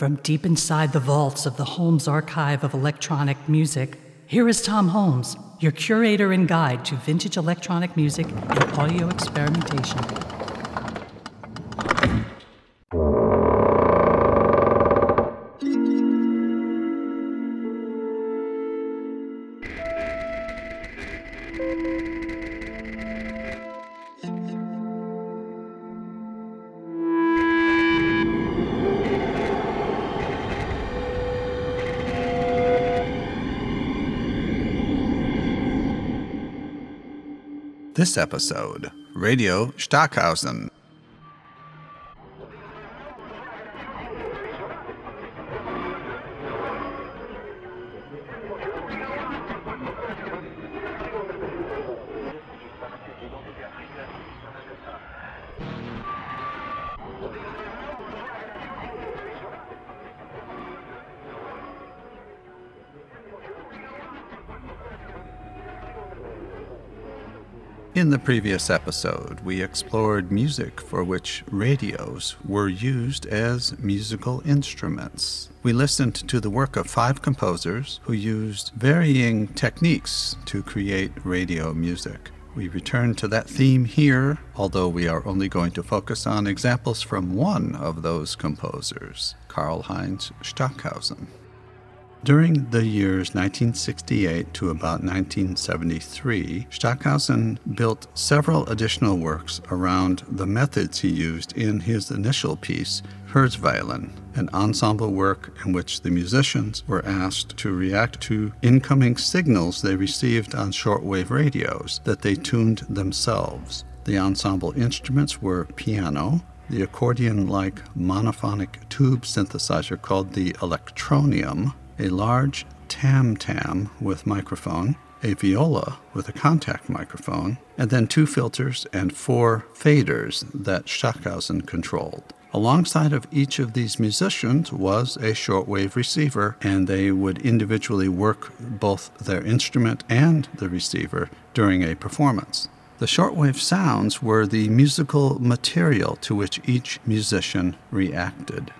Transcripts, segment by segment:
From deep inside the vaults of the Holmes Archive of Electronic Music, here is Tom Holmes, your curator and guide to vintage electronic music and audio experimentation. This episode Radio Stockhausen. Previous episode, we explored music for which radios were used as musical instruments. We listened to the work of five composers who used varying techniques to create radio music. We return to that theme here, although we are only going to focus on examples from one of those composers, Karlheinz Stockhausen. During the years 1968 to about 1973, Stockhausen built several additional works around the methods he used in his initial piece, Kurzwellen, an ensemble work in which the musicians were asked to react to incoming signals they received on shortwave radios that they tuned themselves. The ensemble instruments were piano, the accordion like monophonic tube synthesizer called the electronium, a large tam tam with microphone, a viola with a contact microphone, and then two filters and four faders that Stockhausen controlled. Alongside of each of these musicians was a shortwave receiver, and they would individually work both their instrument and the receiver during a performance. The shortwave sounds were the musical material to which each musician reacted.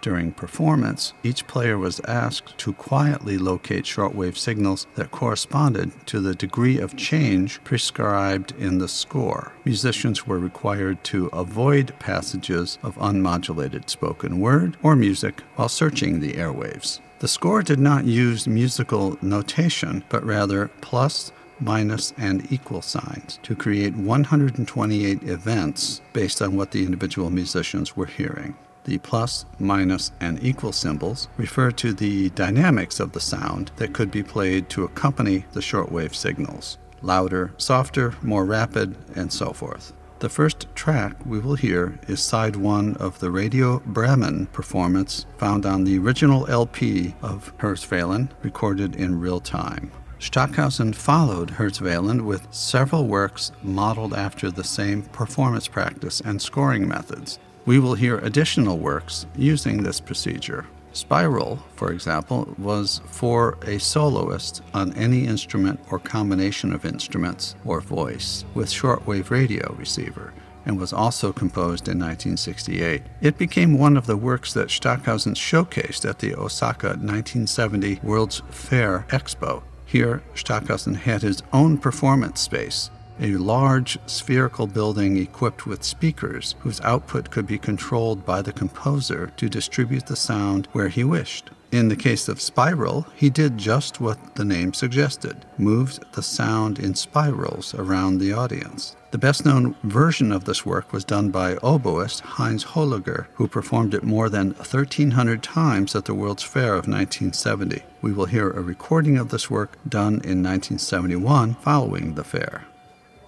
During performance, each player was asked to quietly locate shortwave signals that corresponded to the degree of change prescribed in the score. Musicians were required to avoid passages of unmodulated spoken word or music while searching the airwaves. The score did not use musical notation, but rather plus, minus, and equal signs to create 128 events based on what the individual musicians were hearing. The plus, minus, and equal symbols refer to the dynamics of the sound that could be played to accompany the shortwave signals louder, softer, more rapid, and so forth. The first track we will hear is side one of the Radio Bremen performance found on the original LP of Kurzwellen, recorded in real time. Stockhausen followed Kurzwellen with several works modeled after the same performance practice and scoring methods. We will hear additional works using this procedure. Spiral, for example, was for a soloist on any instrument or combination of instruments or voice with shortwave radio receiver and was also composed in 1968. It became one of the works that Stockhausen showcased at the Osaka 1970 World's Fair Expo. Here, Stockhausen had his own performance space a large spherical building equipped with speakers whose output could be controlled by the composer to distribute the sound where he wished. In the case of Spiral, he did just what the name suggested moved the sound in spirals around the audience. The best known version of this work was done by oboist Heinz Holliger, who performed it more than 1,300 times at the World's Fair of 1970. We will hear a recording of this work done in 1971 following the fair.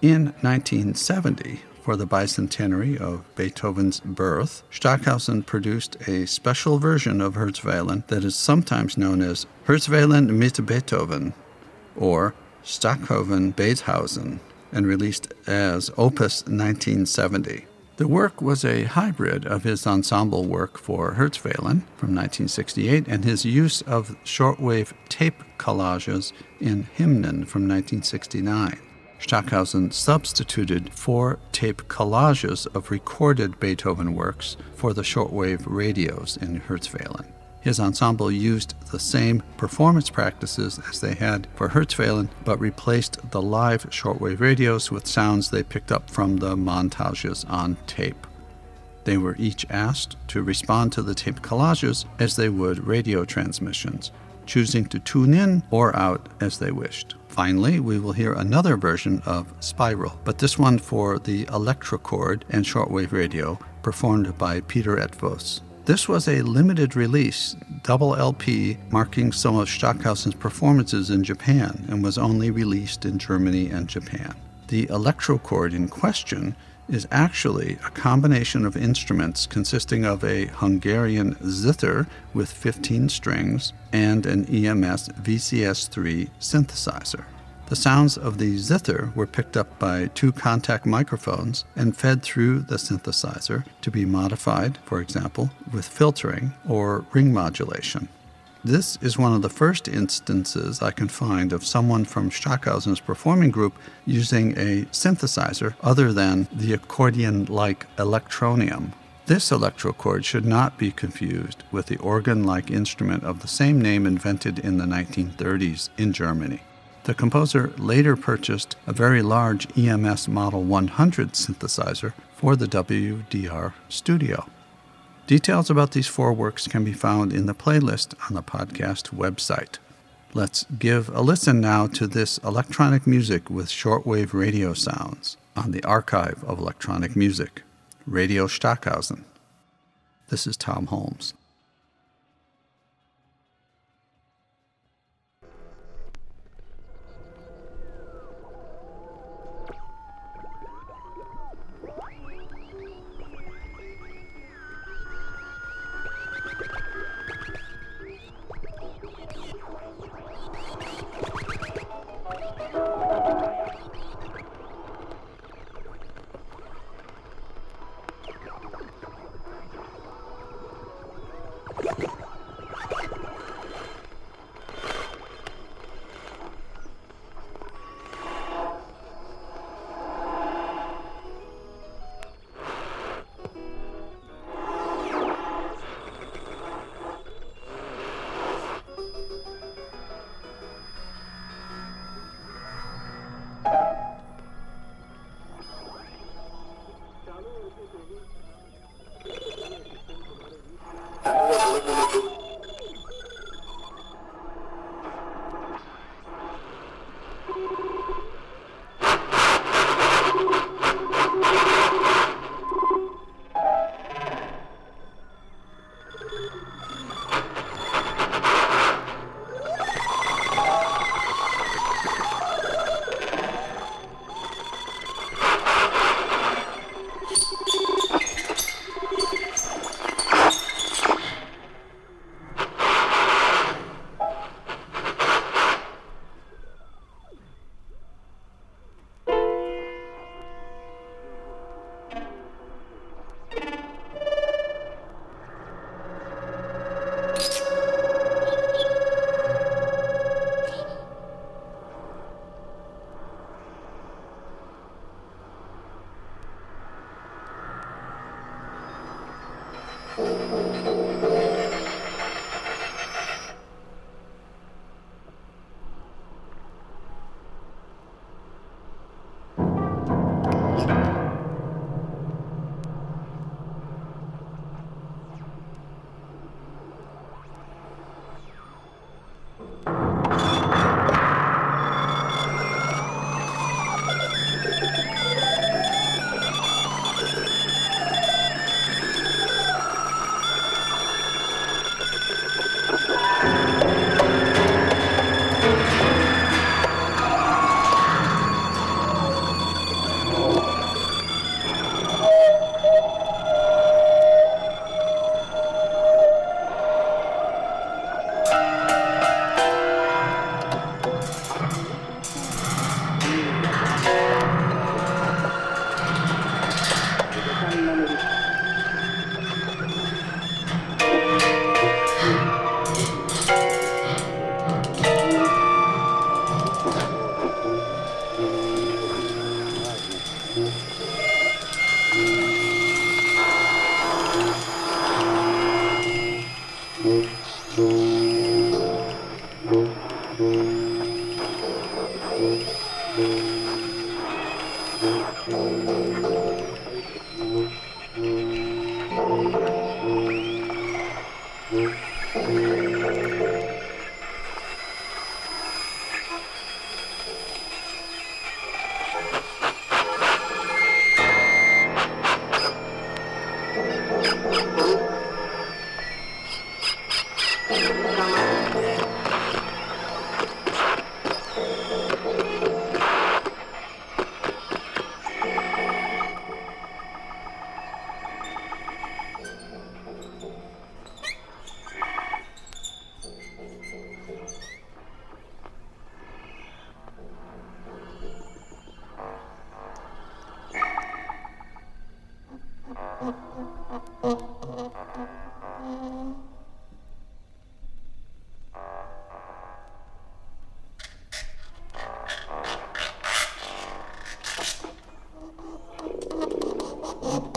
In 1970, for the bicentenary of Beethoven's birth, Stockhausen produced a special version of Kurzwellen that is sometimes known as Kurzwellen mit Beethoven or Stockhausen Beethoven and released as Opus 1970. The work was a hybrid of his ensemble work for Kurzwellen from 1968 and his use of shortwave tape collages in Hymnen from 1969. Stockhausen substituted four tape collages of recorded Beethoven works for the shortwave radios in Kurzwellen. His ensemble used the same performance practices as they had for Kurzwellen, but replaced the live shortwave radios with sounds they picked up from the montages on tape. They were each asked to respond to the tape collages as they would radio transmissions, choosing to tune in or out as they wished. Finally, we will hear another version of Spiral, but this one for the electrochord and shortwave radio, performed by Peter Eötvös. This was a limited release, double LP, marking some of Stockhausen's performances in Japan and was only released in Germany and Japan. The electrochord in question is actually a combination of instruments consisting of a Hungarian zither with 15 strings and an EMS VCS3 synthesizer. The sounds of the zither were picked up by two contact microphones and fed through the synthesizer to be modified, for example, with filtering or ring modulation. This is one of the first instances I can find of someone from Stockhausen's performing group using a synthesizer other than the accordion like electronium. This electrochord should not be confused with the organ like instrument of the same name invented in the 1930s in Germany. The composer later purchased a very large EMS Model 100 synthesizer for the WDR studio. Details about these four works can be found in the playlist on the podcast website. Let's give a listen now to this electronic music with shortwave radio sounds on the Archive of Electronic Music, Radio Stockhausen. This is Tom Holmes.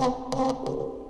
Oh, oh, oh.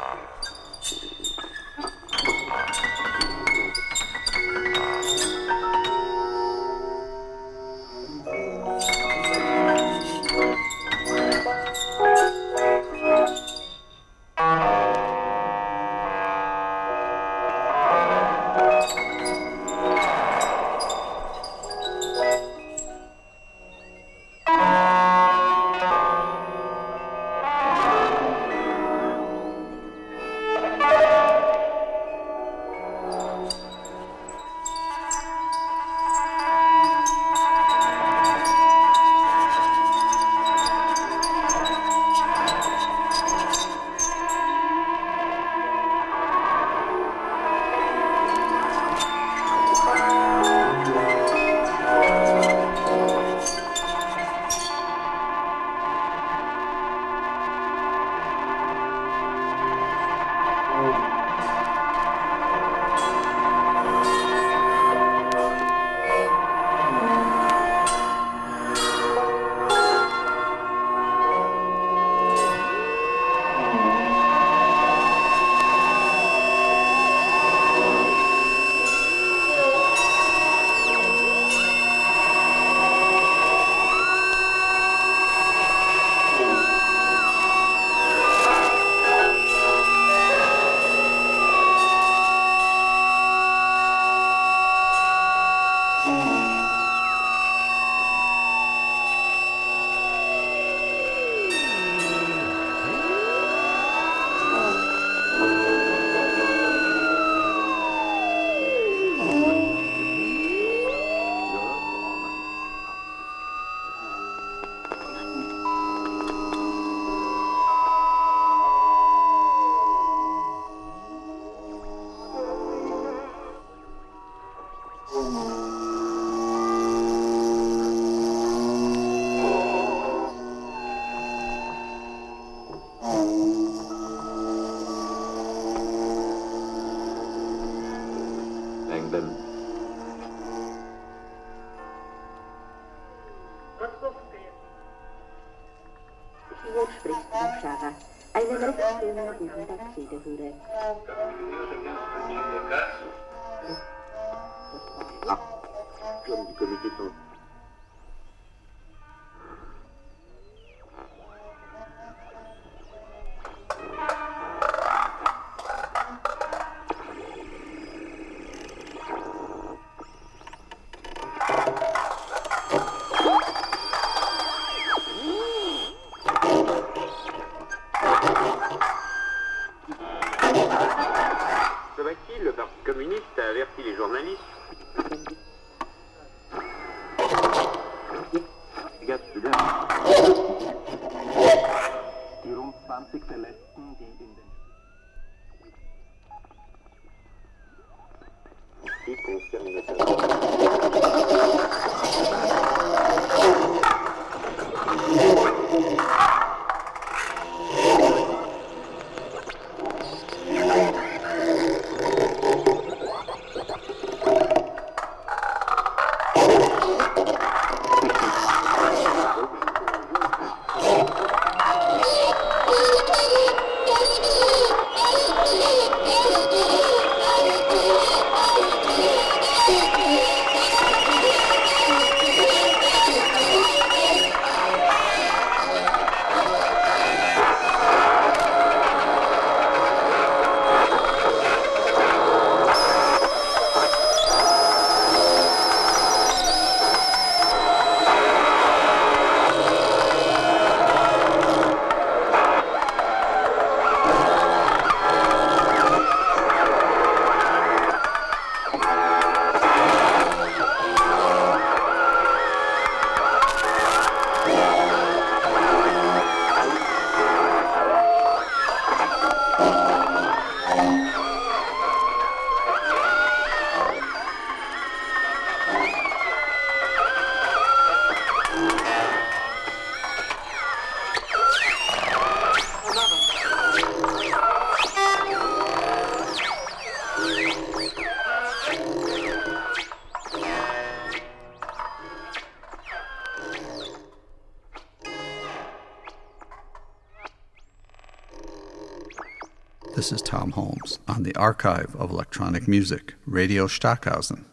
Um, This is Tom Holmes on the Archive of Electronic Music, Radio Stockhausen.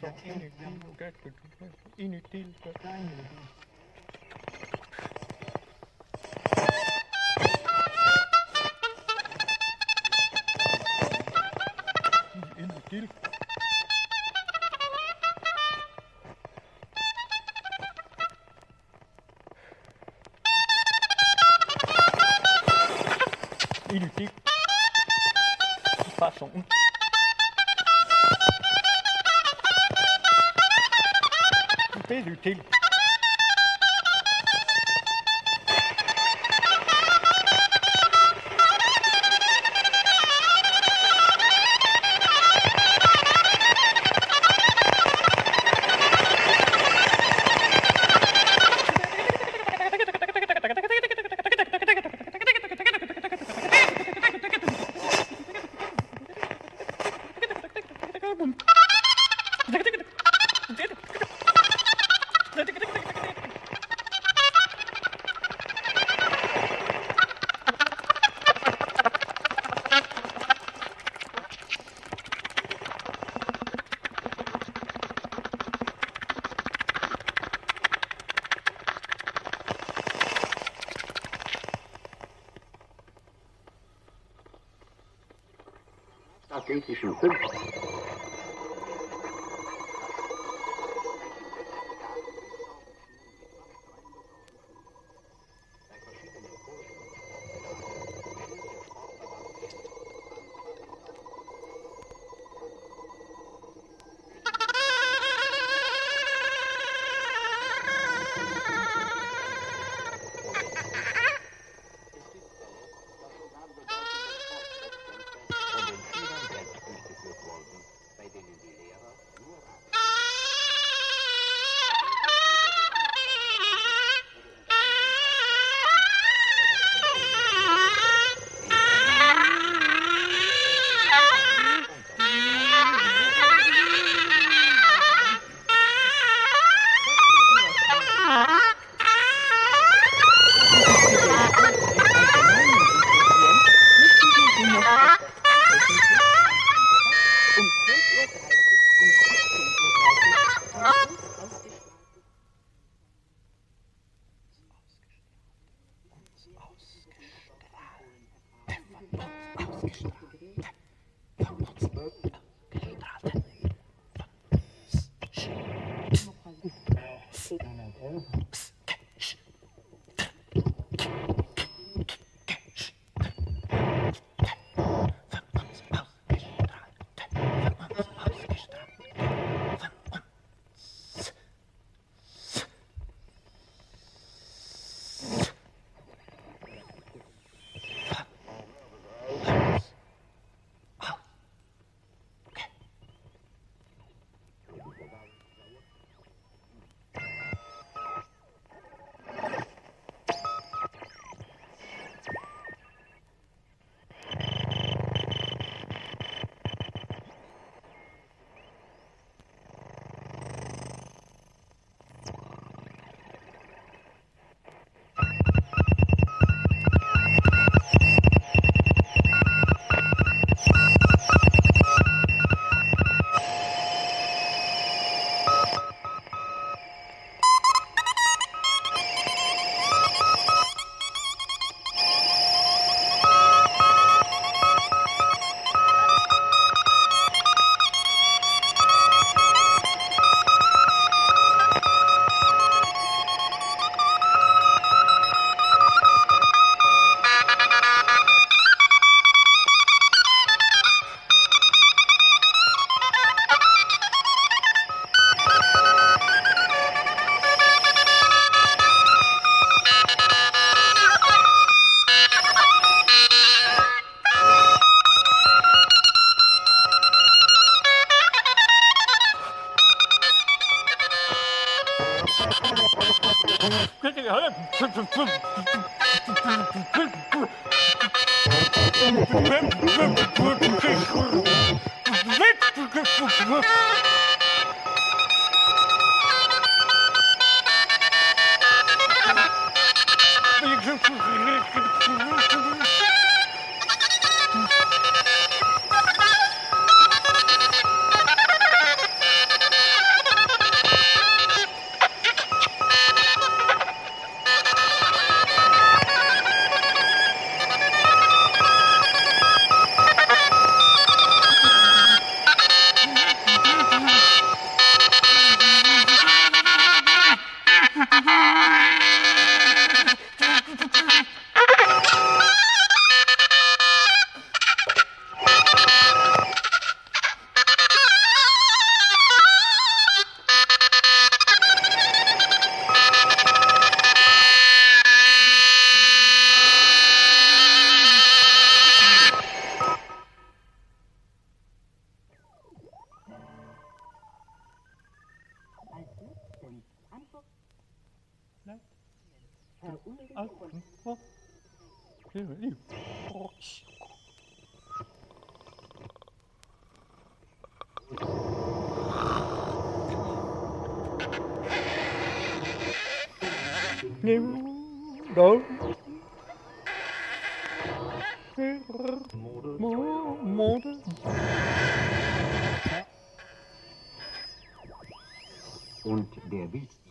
sont. Inutile. Inutile. Statistischen 技术分 Boom. Und der Wildtier.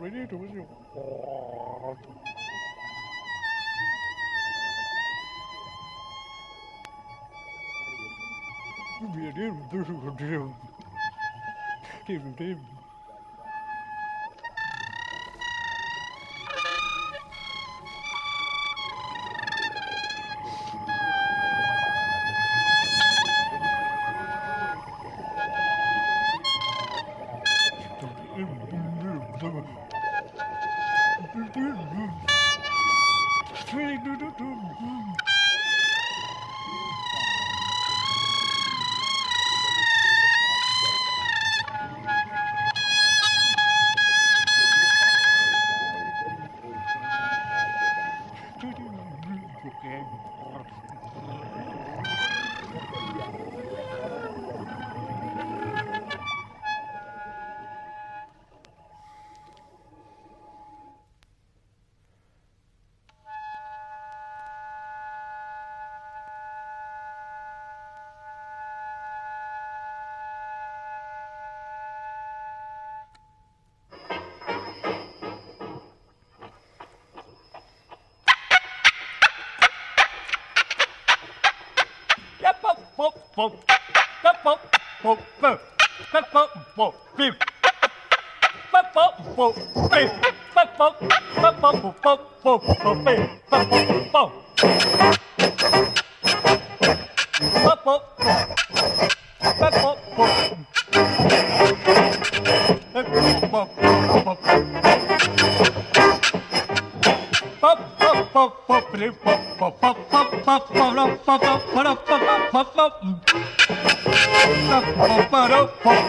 ready to Give me a name, this is a name. Give me a name. bốp bốp. Cấp bốp bốp bờ cấp bốp bốp bìm bắp bốp bốp bìm bắp bốp bắp bốp bốp bốp bốp bìm bắp bốp bốp.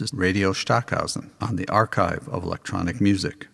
Is Radio Stockhausen on the Archive of Electronic Music.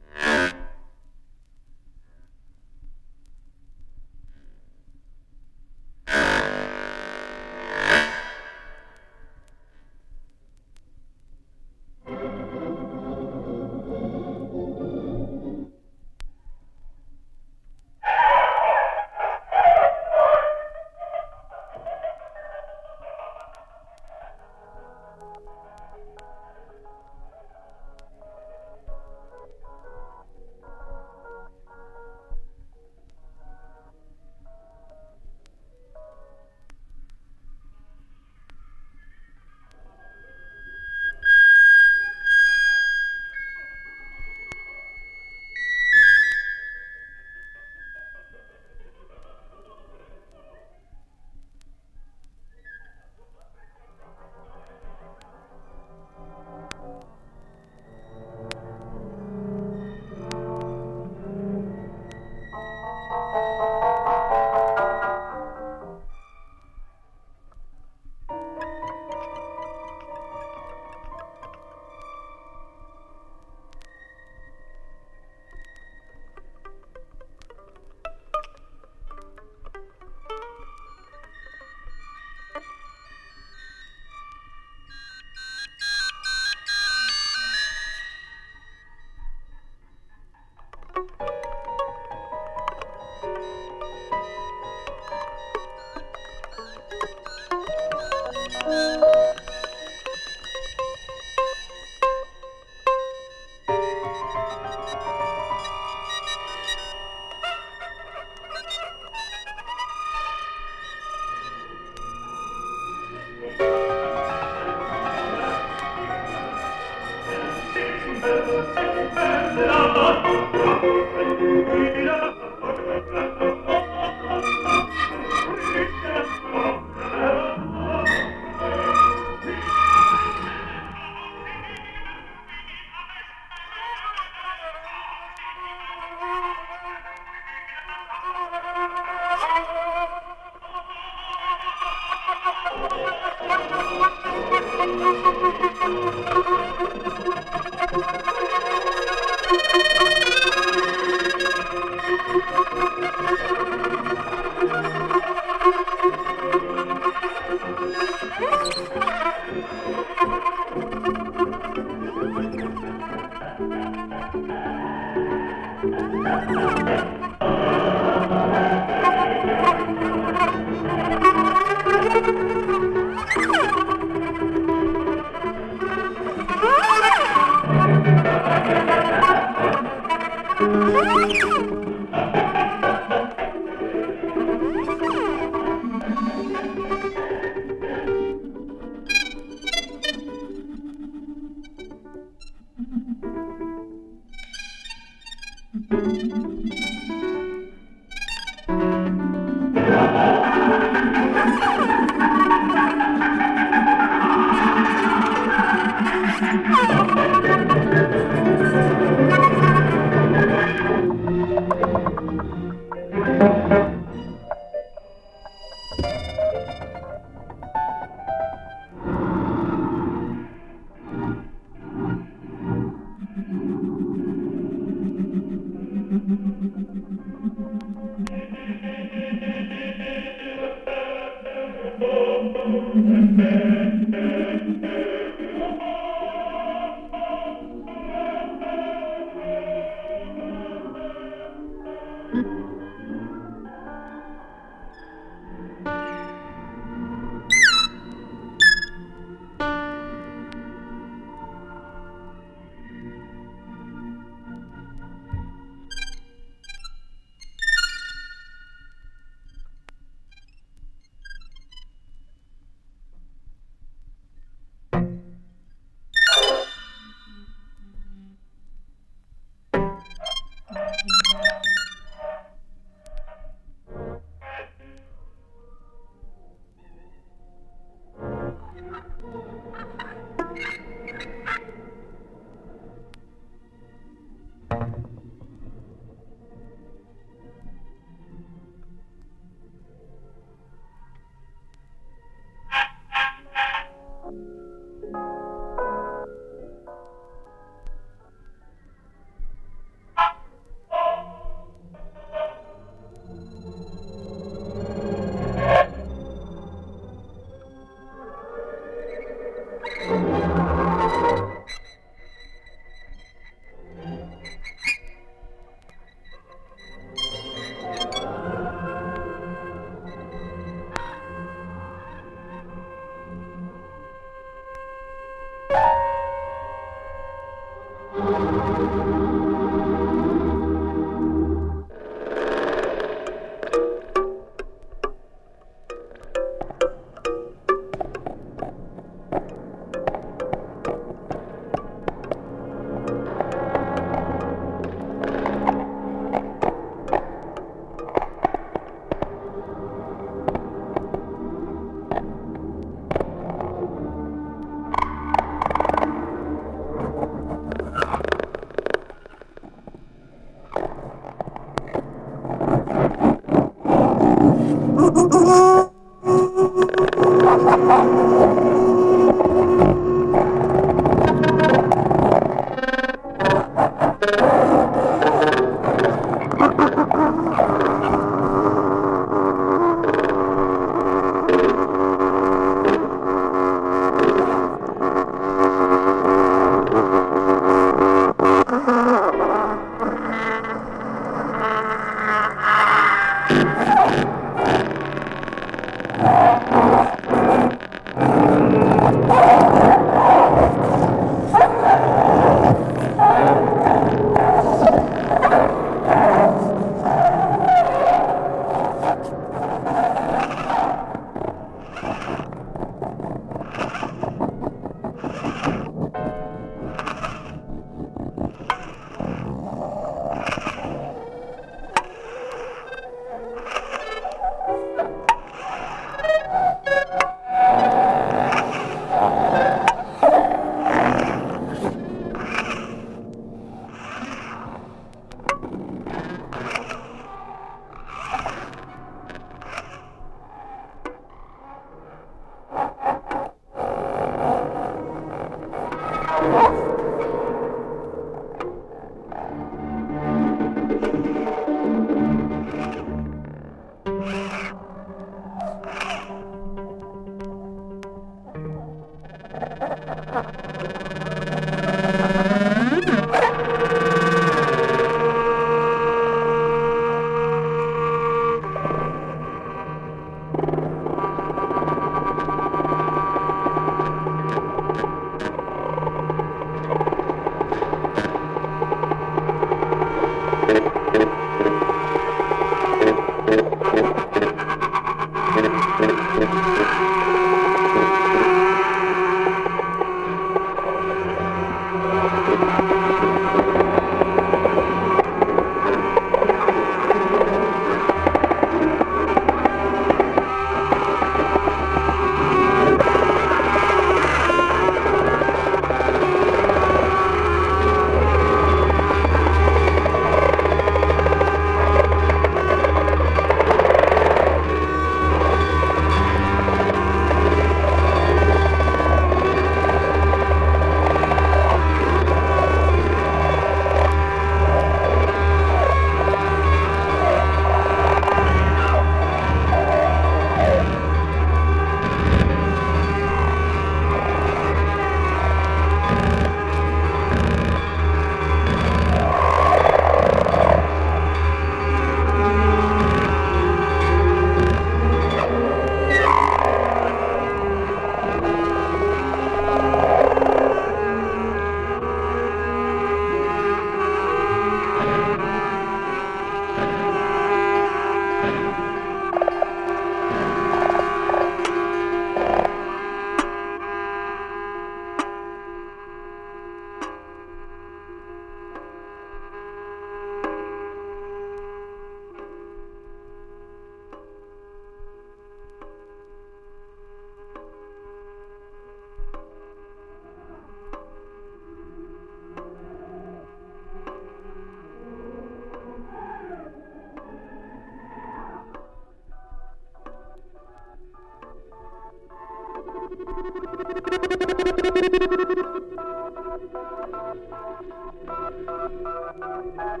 Thank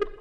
you.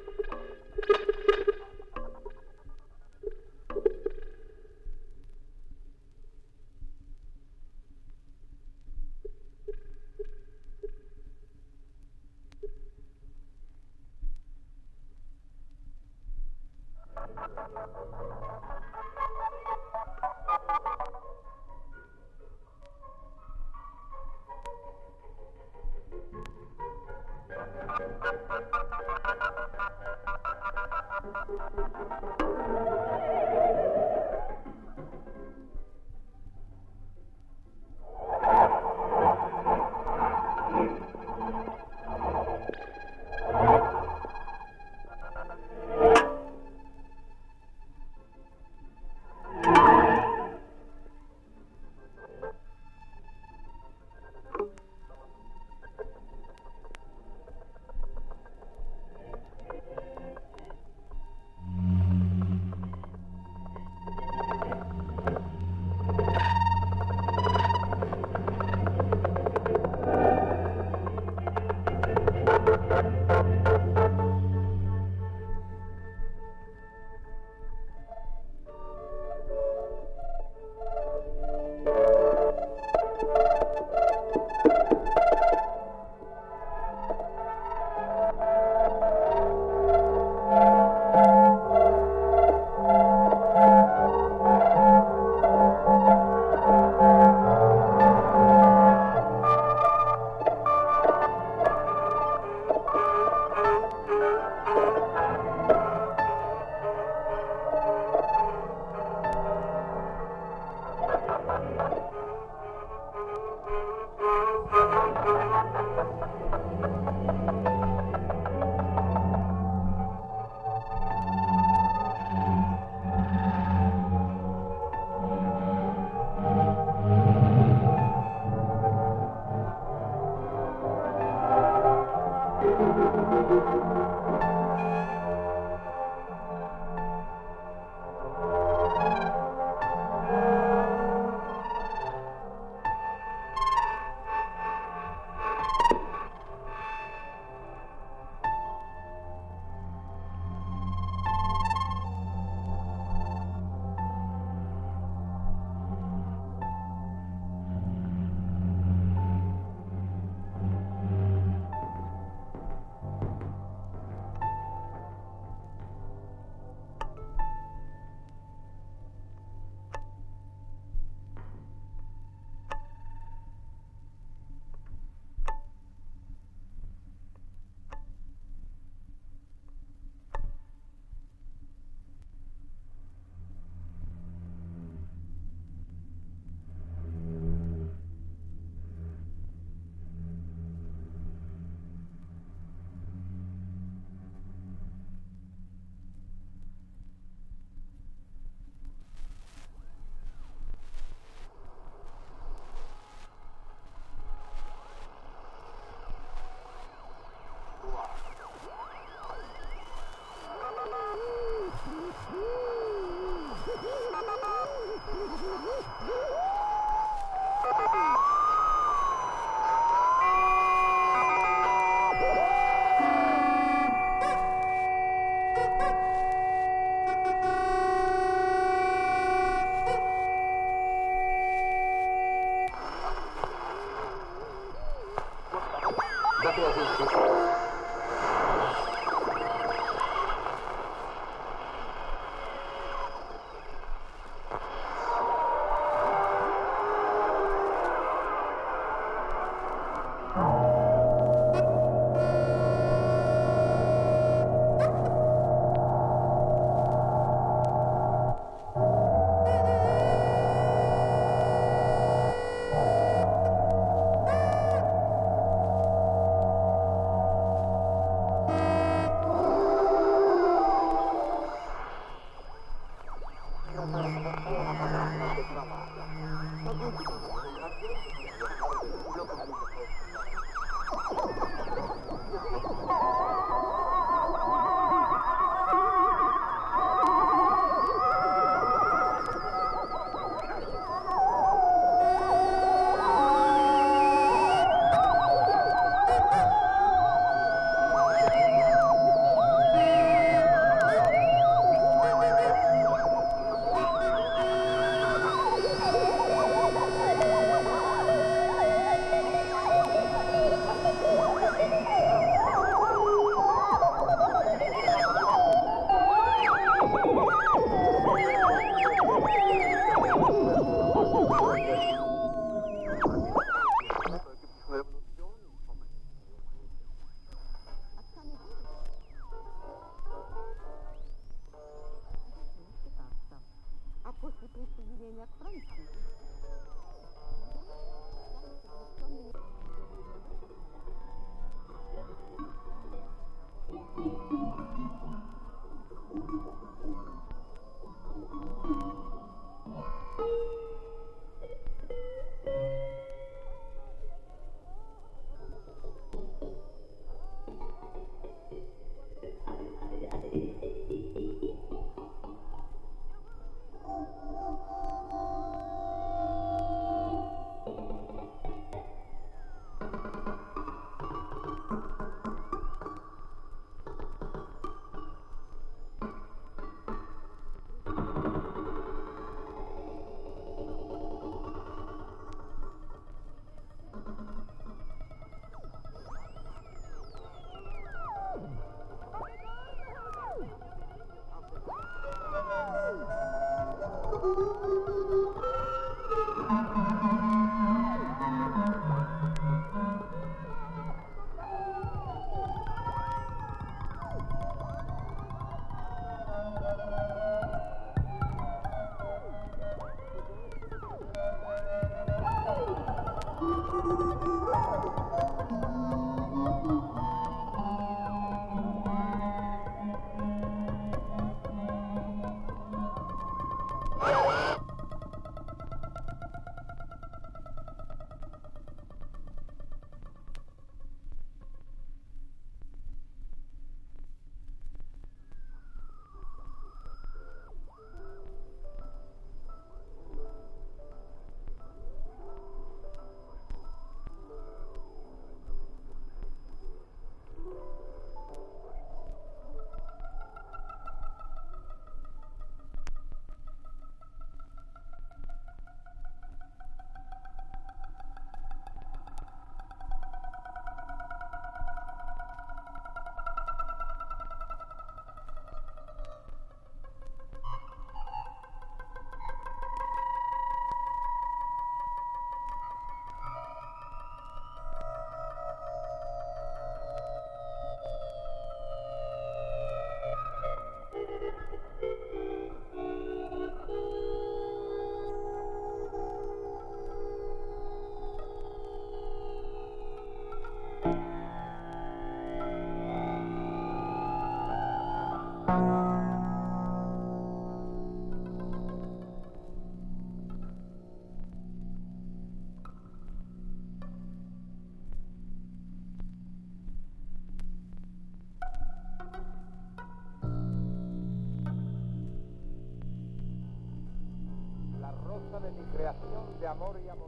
De amor y amorío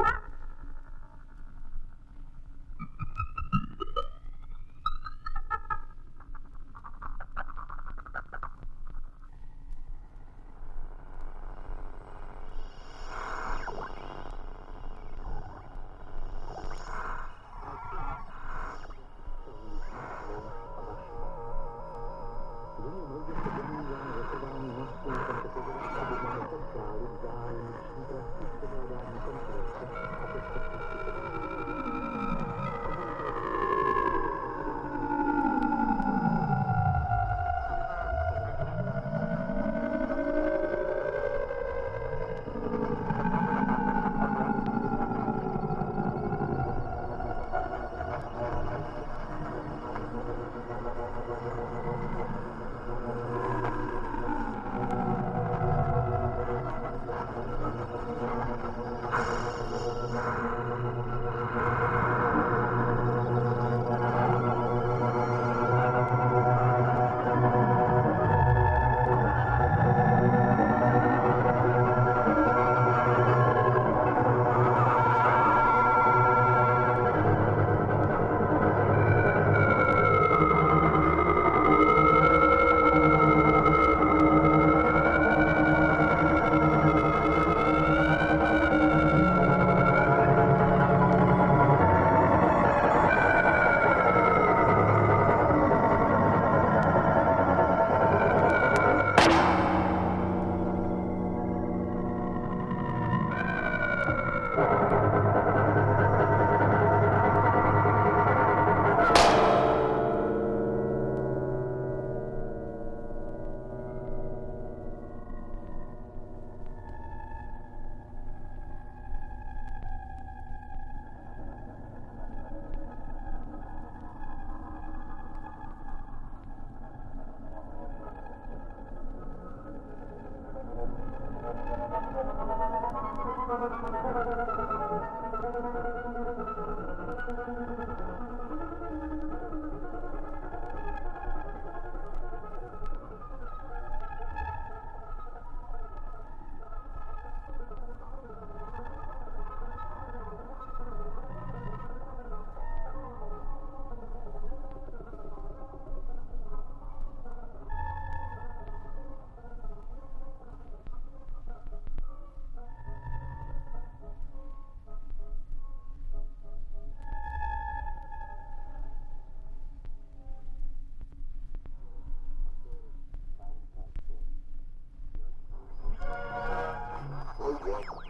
妈。Yeah.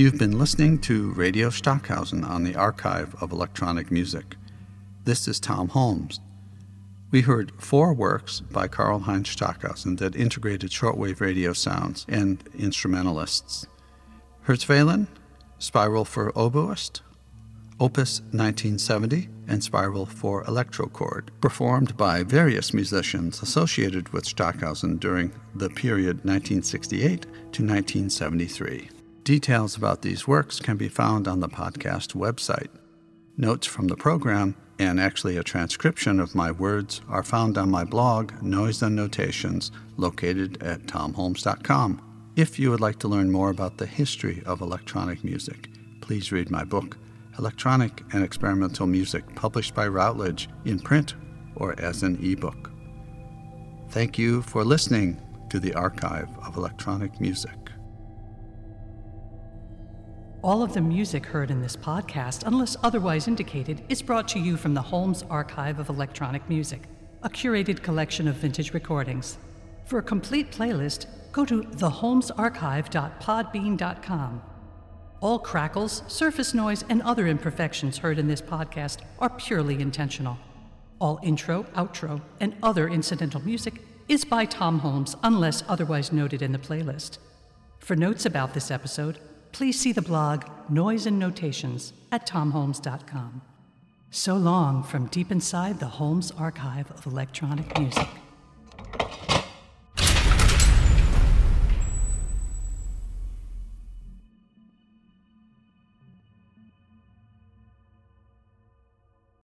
You've been listening to Radio Stockhausen on the Archive of Electronic Music. This is Tom Holmes. We heard four works by Karlheinz Stockhausen that integrated shortwave radio sounds and instrumentalists. Kurzwellen, Spiral for Oboist, Opus 1970, and Spiral for Electrochord, performed by various musicians associated with Stockhausen during the period 1968 to 1973. Details about these works can be found on the podcast website. Notes from the program and actually a transcription of my words are found on my blog, Noise and Notations, located at tomholmes.com. If you would like to learn more about the history of electronic music, please read my book, Electronic and Experimental Music, published by Routledge in print or as an ebook. Thank you for listening to the Archive of Electronic Music. All of the music heard in this podcast, unless otherwise indicated, is brought to you from the Holmes Archive of Electronic Music, a curated collection of vintage recordings. For a complete playlist, go to theholmesarchive.podbean.com. All crackles, surface noise, and other imperfections heard in this podcast are purely intentional. All intro, outro, and other incidental music is by Tom Holmes unless otherwise noted in the playlist. For notes about this episode, please see the blog Noise and Notations at tomholmes.com. So long from deep inside the Holmes archive of electronic music.